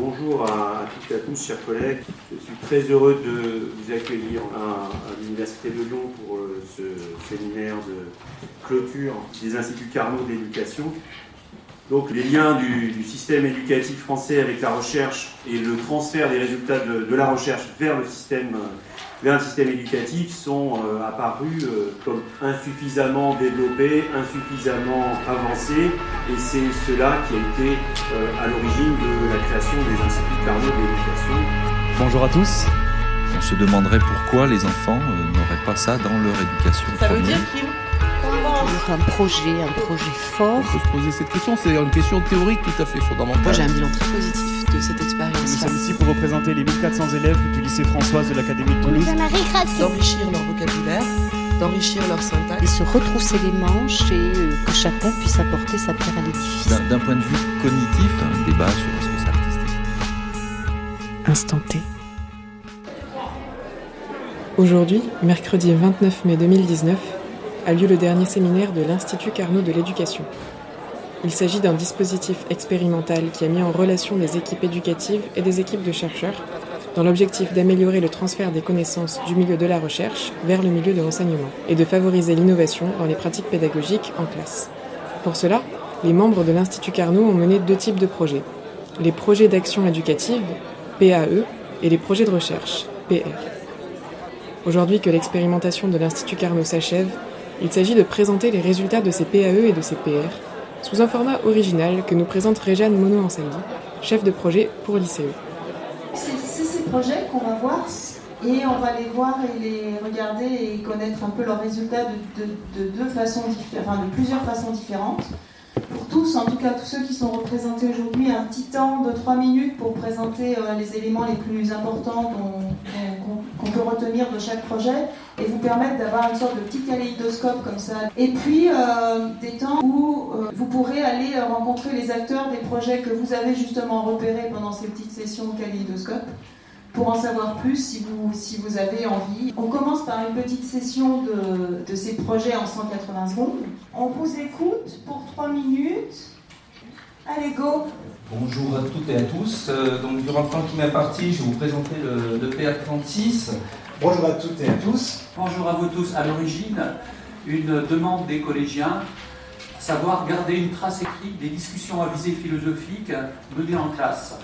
Bonjour à, toutes et à tous, chers collègues. Je suis très heureux de vous accueillir à, l'Université de Lyon pour euh, ce séminaire de clôture des instituts Carnot d'éducation. Donc les liens du, système éducatif français avec la recherche et le transfert des résultats de, la recherche vers le système, vers un système éducatif sont euh, apparus euh, comme insuffisamment développés, insuffisamment avancés, et c'est cela qui a été euh, à l'origine de la création des instituts Carnot d'éducation. Bonjour à tous. On se demanderait pourquoi les enfants n'auraient pas ça dans leur éducation. Ça veut dire qu'ils un projet, un projet fort. On peut se poser cette question, c'est une question théorique tout à fait fondamentale. Moi j'ai un bilan très positif de cette expérience. Nous sommes ici pour représenter les 1400 élèves du lycée Françoise de l'Académie de Toulouse. D'enrichir leur vocabulaire, d'enrichir leur syntaxe. Et se retrousser les manches et euh, que chacun puisse apporter sa pierre à l'édifice. D'un point de vue cognitif, un débat sur ce que c'est artistique. Instant T. Aujourd'hui, mercredi 29 mai 2019, a lieu le dernier séminaire de l'Institut Carnot de l'éducation. Il s'agit d'un dispositif expérimental qui a mis en relation des équipes éducatives et des équipes de chercheurs dans l'objectif d'améliorer le transfert des connaissances du milieu de la recherche vers le milieu de l'enseignement et de favoriser l'innovation dans les pratiques pédagogiques en classe. Pour cela, les membres de l'Institut Carnot ont mené deux types de projets. Les projets d'action éducative, PAE, et les projets de recherche, PR. Aujourd'hui que l'expérimentation de l'Institut Carnot s'achève, il s'agit de présenter les résultats de ces PAE et de ces PR sous un format original que nous présente Réjeanne Mono-Ansaldi, chef de projet pour l'ICE. C'est ces projets qu'on va voir et on va les voir et les regarder et connaître un peu leurs résultats de, de, deux façons enfin de plusieurs façons différentes. Pour tous, en tout cas tous ceux qui sont représentés aujourd'hui, un petit temps de trois minutes pour présenter euh, les éléments les plus importants qu'on peut retenir de chaque projet et vous permettre d'avoir une sorte de petit kaléidoscope comme ça. Et puis euh, des temps où euh, vous pourrez aller rencontrer les acteurs des projets que vous avez justement repérés pendant ces petites sessions kaléidoscope pour en savoir plus si vous, si vous avez envie. On commence par une petite session de, de ces projets en 180 secondes. On vous écoute pour 3 minutes. Allez, go Bonjour à toutes et à tous. Euh, donc, durant le temps qui m'est parti, je vais vous présenter le, le PR36. Bonjour à toutes et à tous. Bonjour à vous tous. À l'origine, une demande des collégiens, savoir garder une trace écrite des discussions à visée philosophique menées en classe.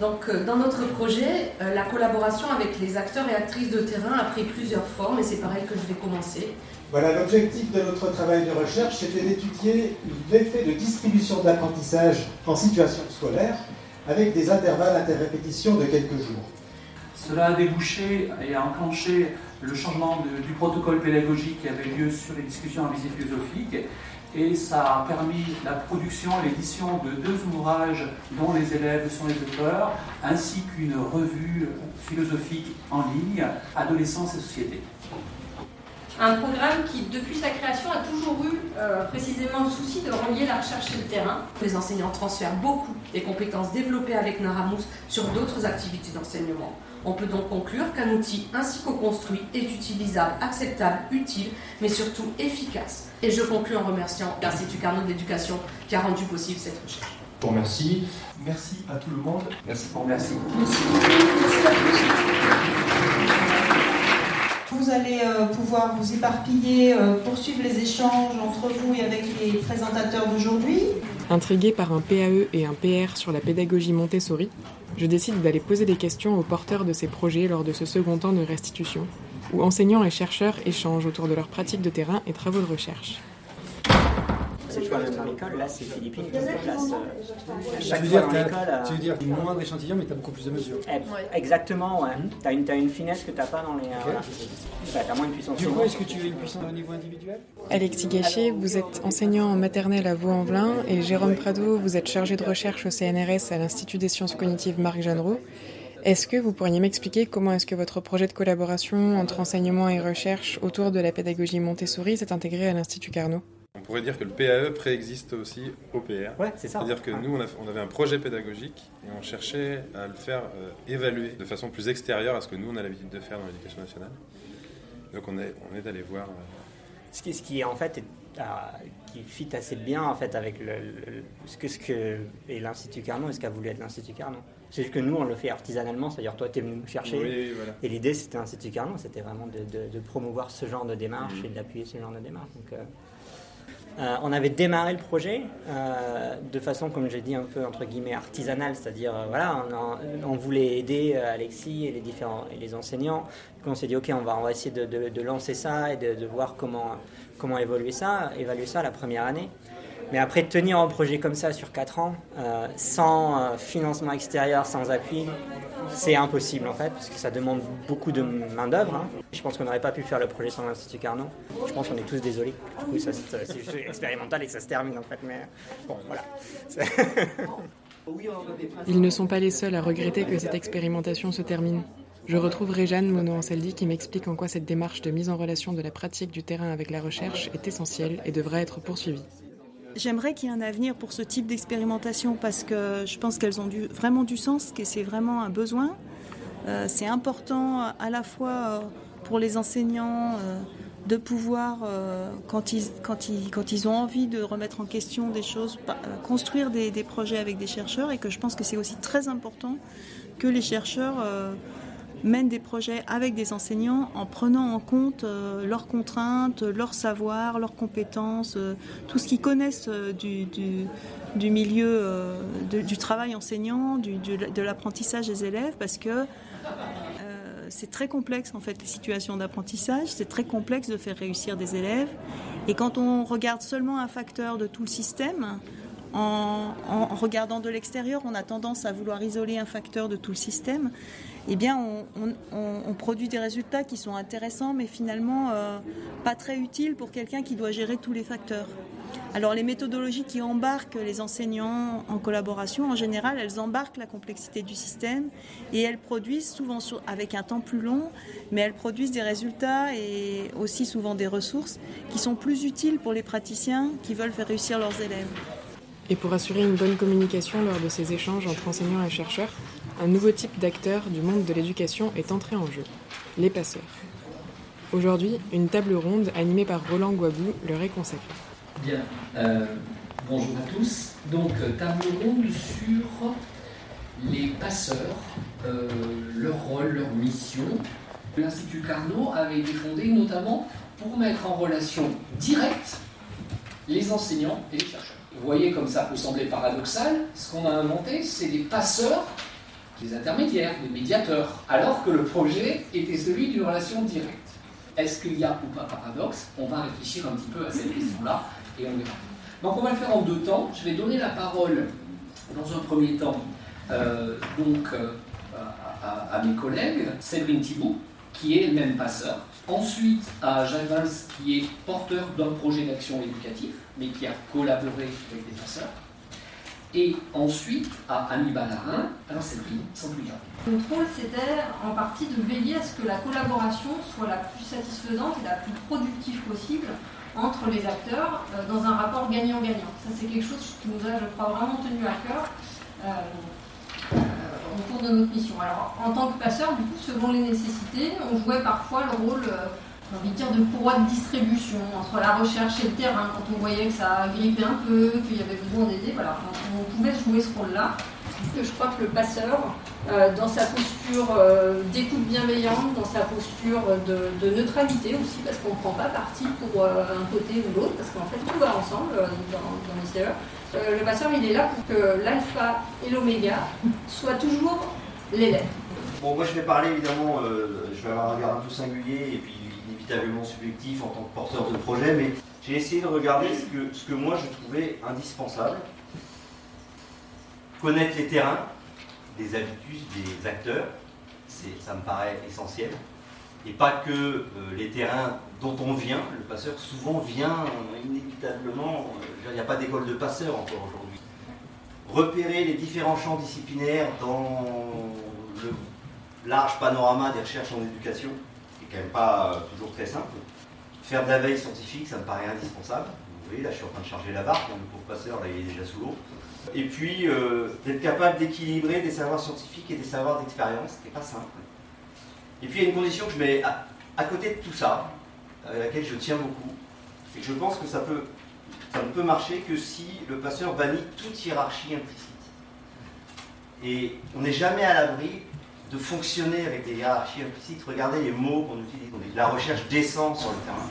Donc, euh, dans notre projet, euh, la collaboration avec les acteurs et actrices de terrain a pris plusieurs formes et c'est pareil que je vais commencer. Voilà, l'objectif de notre travail de recherche, c'était d'étudier l'effet de distribution de l'apprentissage en situation scolaire avec des intervalles interrépétitions de quelques jours. Cela a débouché et a enclenché le changement du protocole pédagogique qui avait lieu sur les discussions en visée philosophique et ça a permis la production et l'édition de deux ouvrages dont les élèves sont les auteurs, ainsi qu'une revue philosophique en ligne, Adolescence et Société. Un programme qui, depuis sa création, a toujours eu euh, précisément le souci de relier la recherche et le terrain. Les enseignants transfèrent beaucoup des compétences développées avec Naramous sur d'autres activités d'enseignement. On peut donc conclure qu'un outil ainsi co-construit est utilisable, acceptable, utile, mais surtout efficace. Et je conclue en remerciant l'Institut Carnot d'éducation qui a rendu possible cette recherche. Bon, merci. Merci à tout le monde. Merci. Bon, merci. Vous allez euh, pouvoir vous éparpiller, euh, poursuivre les échanges entre vous et avec les présentateurs d'aujourd'hui. Intrigué par un PAE et un PR sur la pédagogie Montessori, je décide d'aller poser des questions aux porteurs de ces projets lors de ce second temps de restitution, où enseignants et chercheurs échangent autour de leurs pratiques de terrain et travaux de recherche c'est toi même dans l'école, là c'est Philippine qui se déplace euh, chaque fois dans l'école. Tu veux dire une moins d'échantillons, mais tu as beaucoup plus de mesures. Eh, exactement, ouais. Mhm. Tu as, une, as une finesse que tu n'as pas dans les. Euh, bah, tu as moins de puissance. Du coup, est-ce que tu as une puissance au niveau individuel? Alexis Gachet, vous êtes enseignant en maternelle à Vaux-en-Velin et Jérôme Prado, vous êtes chargé de recherche au CNRS à l'Institut des sciences cognitives Marc Jeanneret. Est-ce que vous pourriez m'expliquer comment est-ce que votre projet de collaboration entre enseignement et recherche autour de la pédagogie Montessori s'est intégré à l'Institut Carnot? On pourrait dire que le PAE préexiste aussi au PR. Ouais, c'est ça. C'est-à-dire que nous, on, avait un projet pédagogique et on cherchait à le faire euh, évaluer de façon plus extérieure à ce que nous, on a l'habitude de faire dans l'éducation nationale. Donc on est, on est allé voir. Euh, ce, qui, ce qui, en fait, est qui fit assez bien en fait avec le, ce que ce que est l'Institut Carnot et ce qu'a voulu être l'Institut Carnot. C'est juste que nous on le fait artisanalement, c'est-à-dire toi tu es venu nous chercher et l'idée c'était l'Institut Carnot, c'était vraiment de, promouvoir ce genre de démarche mmh. et d'appuyer ce genre de démarche. Donc, euh, on avait démarré le projet euh, de façon, comme j'ai dit, un peu entre guillemets artisanale, c'est-à-dire euh, voilà, on, voulait aider Alexis et les différents et les enseignants. on s'est dit ok, on va, on va essayer de, lancer ça et de, voir comment comment évoluer ça, évaluer ça la première année. Mais après tenir un projet comme ça sur 4 ans, sans financement extérieur, sans appui, c'est impossible en fait, parce que ça demande beaucoup de main-d'œuvre. Hein. Je pense qu'on n'aurait pas pu faire le projet sans l'Institut Carnot. Je pense qu'on est tous désolés. Du coup, c'est juste expérimental et que ça se termine en fait. Mais bon, voilà. Ils ne sont pas les seuls à regretter que cette expérimentation se termine. Je retrouve Réjeanne Mono-Ansaldi qui m'explique en quoi cette démarche de mise en relation de la pratique du terrain avec la recherche est essentielle et devrait être poursuivie. J'aimerais qu'il y ait un avenir pour ce type d'expérimentation parce que je pense qu'elles ont vraiment du sens, que c'est vraiment un besoin. Euh, c'est important à la fois euh, pour les enseignants euh, de pouvoir, quand, ils, ont envie de remettre en question des choses, construire des projets avec des chercheurs et que je pense que c'est aussi très important que les chercheurs mènent des projets avec des enseignants en prenant en compte euh, leurs contraintes, leurs savoirs, leurs compétences, euh, tout ce qu'ils connaissent euh, du, du, milieu du travail enseignant, du, de l'apprentissage des élèves, parce que c'est très complexe en fait les situations d'apprentissage, c'est très complexe de faire réussir des élèves. Et quand on regarde seulement un facteur de tout le système, en, regardant de l'extérieur, on a tendance à vouloir isoler un facteur de tout le système eh bien, on, produit des résultats qui sont intéressants, mais finalement euh, pas très utiles pour quelqu'un qui doit gérer tous les facteurs. Alors, les méthodologies qui embarquent les enseignants en collaboration, en général, elles embarquent la complexité du système et elles produisent souvent avec un temps plus long, mais elles produisent des résultats et aussi souvent des ressources qui sont plus utiles pour les praticiens qui veulent faire réussir leurs élèves. Et pour assurer une bonne communication lors de ces échanges entre enseignants et chercheurs, un nouveau type d'acteur du monde de l'éducation est entré en jeu, les passeurs. Aujourd'hui, une table ronde animée par Roland Guabou leur est consacrée. Bien, euh, bonjour à tous. Donc, euh, table ronde sur les passeurs, euh, leur rôle, leur mission. L'Institut Carnot avait été fondé notamment pour mettre en relation directe les enseignants et les chercheurs. Vous voyez comme ça peut sembler paradoxal, ce qu'on a inventé, c'est des passeurs des intermédiaires, des médiateurs, alors que le projet était celui d'une relation directe. Est-ce qu'il y a ou pas paradoxe? On va réfléchir un petit peu à cette question-là et on verra. Donc on va le faire en deux temps. Je vais donner la parole dans un premier temps euh, donc, euh, à, mes collègues, Séverine Thibault, qui est elle-même passeur. Ensuite à Jacques Valls, qui est porteur d'un projet d'action éducatif, mais qui a collaboré avec des passeurs et ensuite à Annie Ballarin. Alors c'est pris sans plus Notre rôle, c'était en partie de veiller à ce que la collaboration soit la plus satisfaisante et la plus productive possible entre les acteurs euh, dans un rapport gagnant-gagnant. Ça, c'est quelque chose qui nous a, je crois, vraiment tenu à cœur euh, de notre mission. Alors, en tant que passeur, du coup, selon les nécessités, on jouait parfois le rôle j'ai envie de dire, de courroie de distribution entre la recherche et le terrain. Quand on voyait que ça grippait un peu, qu'il y avait besoin d'aider, voilà, on pouvait jouer ce rôle-là. Je crois que le passeur, euh, dans sa posture euh, d'écoute bienveillante, dans sa posture de, neutralité aussi, parce qu'on ne prend pas parti pour euh, un côté ou l'autre, parce qu'en fait tout va ensemble dans, les CE. le passeur, il est là pour que l'alpha et l'oméga soient toujours l'élève. Bon, moi je vais parler évidemment, je vais avoir un regard un peu singulier et puis inévitablement subjectif en tant que porteur de projet, mais j'ai essayé de regarder que, ce que moi je trouvais indispensable. Connaître les terrains, des habitudes, des acteurs, ça me paraît essentiel. Et pas que euh, les terrains dont on vient, le passeur souvent vient inévitablement, euh, il n'y a pas d'école de passeur encore aujourd'hui. Repérer les différents champs disciplinaires dans le large panorama des recherches en éducation, quand même pas euh, toujours très simple. Faire de la veille scientifique, ça me paraît indispensable. Vous voyez, là, je suis en train de charger la barque, hein, le pauvre passeur, là, il est déjà sous l'eau. Et puis, euh, d'être capable d'équilibrer des savoirs scientifiques et des savoirs d'expérience, ce n'est pas simple. Et puis, il y a une condition que je mets à, côté de tout ça, à laquelle je tiens beaucoup, Et je pense que ça, ça ne peut marcher que si le passeur bannit toute hiérarchie implicite. Et on n'est jamais à l'abri de fonctionner avec des hiérarchies implicites. Regardez les mots qu'on utilise. La recherche descend sur le terrain.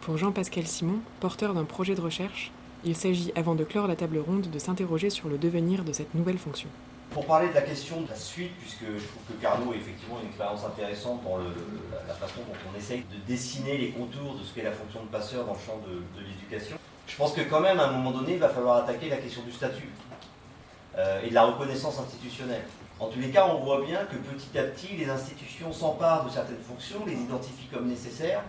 Pour Jean-Pascal Simon, porteur d'un projet de recherche, il s'agit, avant de clore la table ronde, de s'interroger sur le devenir de cette nouvelle fonction. Pour parler de la question de la suite, puisque je trouve que Carnot est effectivement une expérience intéressante dans la, façon dont on essaye de dessiner les contours de ce qu'est la fonction de passeur dans le champ de, l'éducation, je pense que quand même, à un moment donné, il va falloir attaquer la question du statut euh, et de la reconnaissance institutionnelle. En tous les cas, on voit bien que petit à petit, les institutions s'emparent de certaines fonctions, les identifient comme nécessaires,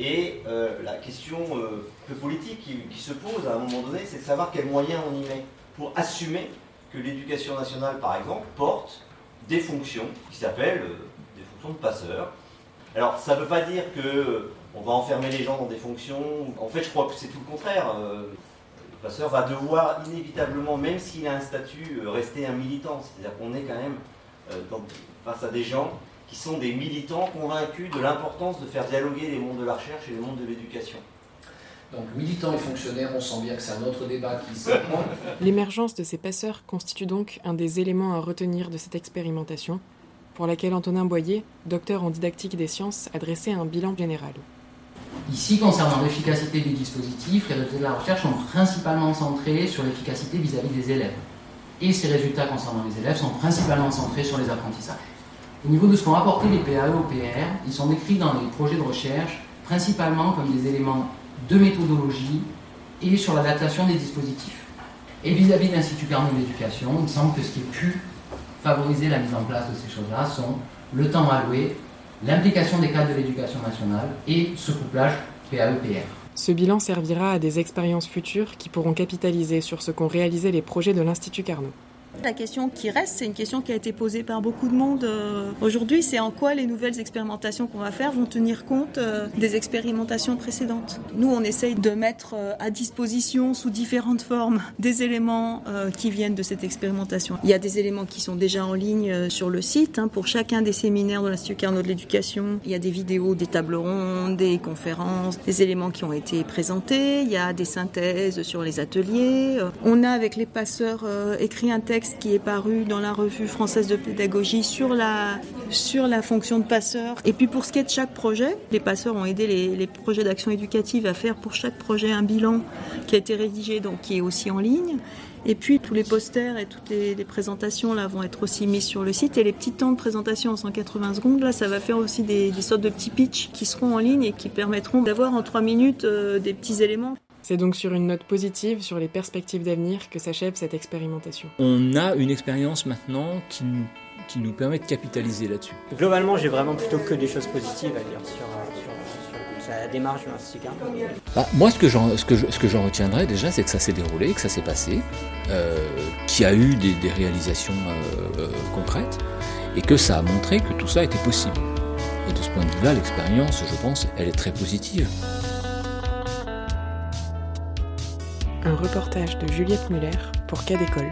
et euh, la question euh, peu politique qui, se pose à un moment donné, c'est de savoir quels moyens on y met pour assumer que l'éducation nationale, par exemple, porte des fonctions qui s'appellent euh, des fonctions de passeurs. Alors, ça ne veut pas dire que on va enfermer les gens dans des fonctions. En fait, je crois que c'est tout le contraire. le passeur va devoir inévitablement, même s'il a un statut, rester un militant. C'est-à-dire qu'on est quand même face à des gens qui sont des militants convaincus de l'importance de faire dialoguer les mondes de la recherche et les mondes de l'éducation. Donc militants et fonctionnaires, on sent bien que c'est un autre débat qui se L'émergence de ces passeurs constitue donc un des éléments à retenir de cette expérimentation, pour laquelle Antonin Boyer, docteur en didactique des sciences, a dressé un bilan général. Ici, concernant l'efficacité du dispositif, les résultats de la recherche sont principalement centrés sur l'efficacité vis-à-vis des élèves. Et ces résultats concernant les élèves sont principalement centrés sur les apprentissages. Au niveau de ce qu'ont apporté les PAE au PR, ils sont décrits dans les projets de recherche principalement comme des éléments de méthodologie et sur l'adaptation des dispositifs. Et vis-à-vis de l'Institut Carnot d'éducation, il semble que ce qui a pu favoriser la mise en place de ces choses-là sont le temps alloué, l'implication des cadres de l'éducation nationale et ce couplage PAE-PR. Ce bilan servira à des expériences futures qui pourront capitaliser sur ce qu'ont réalisé les projets de l'Institut Carnot. La question qui reste, c'est une question qui a été posée par beaucoup de monde euh, aujourd'hui, c'est en quoi les nouvelles expérimentations qu'on va faire vont tenir compte euh, des expérimentations précédentes? Nous, on essaye de mettre euh, à disposition sous différentes formes des éléments qui viennent de cette expérimentation. Il y a des éléments qui sont déjà en ligne sur le site. Hein, pour chacun des séminaires de l'Institut Carnot de l'éducation, il y a des vidéos, des tables rondes, des conférences, des éléments qui ont été présentés. Il y a des synthèses sur les ateliers. On a avec les passeurs écrit un texte qui est paru dans la revue française de pédagogie sur la, sur la fonction de passeur. Et puis pour ce qui est de chaque projet, les passeurs ont aidé les, projets d'action éducative à faire pour chaque projet un bilan qui a été rédigé, donc qui est aussi en ligne. Et puis tous les posters et toutes les, présentations là vont être aussi mis sur le site. Et les petits temps de présentation en 180 secondes, là, ça va faire aussi des, sortes de petits pitchs qui seront en ligne et qui permettront d'avoir en 3 minutes euh, des petits éléments. C'est donc sur une note positive sur les perspectives d'avenir que s'achève cette expérimentation. On a une expérience maintenant qui nous, qui nous permet de capitaliser là-dessus. Globalement, j'ai vraiment plutôt que des choses positives à dire sur, euh, sur, la démarche de l'Institut bah, Moi, ce que j'en ce que ce que retiendrai déjà, c'est que ça s'est déroulé, que ça s'est passé, euh, qu'il y a eu des, des réalisations euh, concrètes et que ça a montré que tout ça était possible. Et de ce point de vue-là, l'expérience, je pense, elle est très positive. Un reportage de Juliette Muller pour Cas d'école.